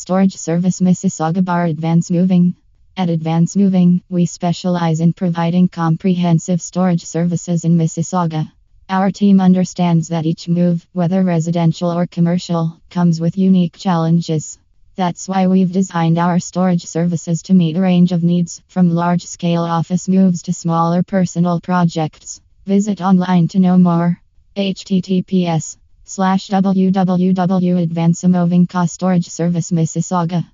Storage Service Mississauga Bar Advance Moving. At Advance Moving, we specialize in providing comprehensive storage services in Mississauga. Our team understands that each move, whether residential or commercial, comes with unique challenges. That's why we've designed our storage services to meet a range of needs, from large scale office moves to smaller personal projects. Visit online to know more. https slash www.advancemovingcostorage service mississauga